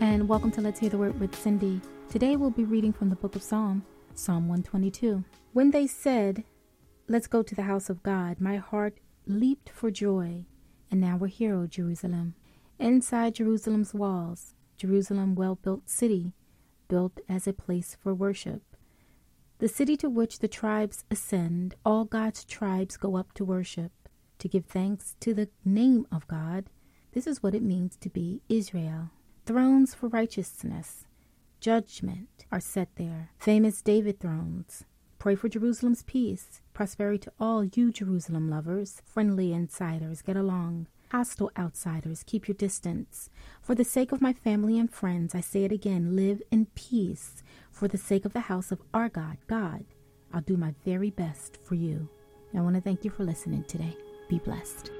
and welcome to Let's Hear the Word with Cindy. Today we'll be reading from the book of Psalm, Psalm 122. When they said, Let's go to the house of God, my heart leaped for joy. And now we're here, O Jerusalem. Inside Jerusalem's walls, Jerusalem, well built city, built as a place for worship. The city to which the tribes ascend, all God's tribes go up to worship, to give thanks to the name of God. This is what it means to be Israel. Thrones for righteousness, judgment are set there. Famous David thrones. Pray for Jerusalem's peace, prosperity to all you Jerusalem lovers. Friendly insiders, get along. Hostile outsiders, keep your distance. For the sake of my family and friends, I say it again live in peace. For the sake of the house of our God, God, I'll do my very best for you. I want to thank you for listening today. Be blessed.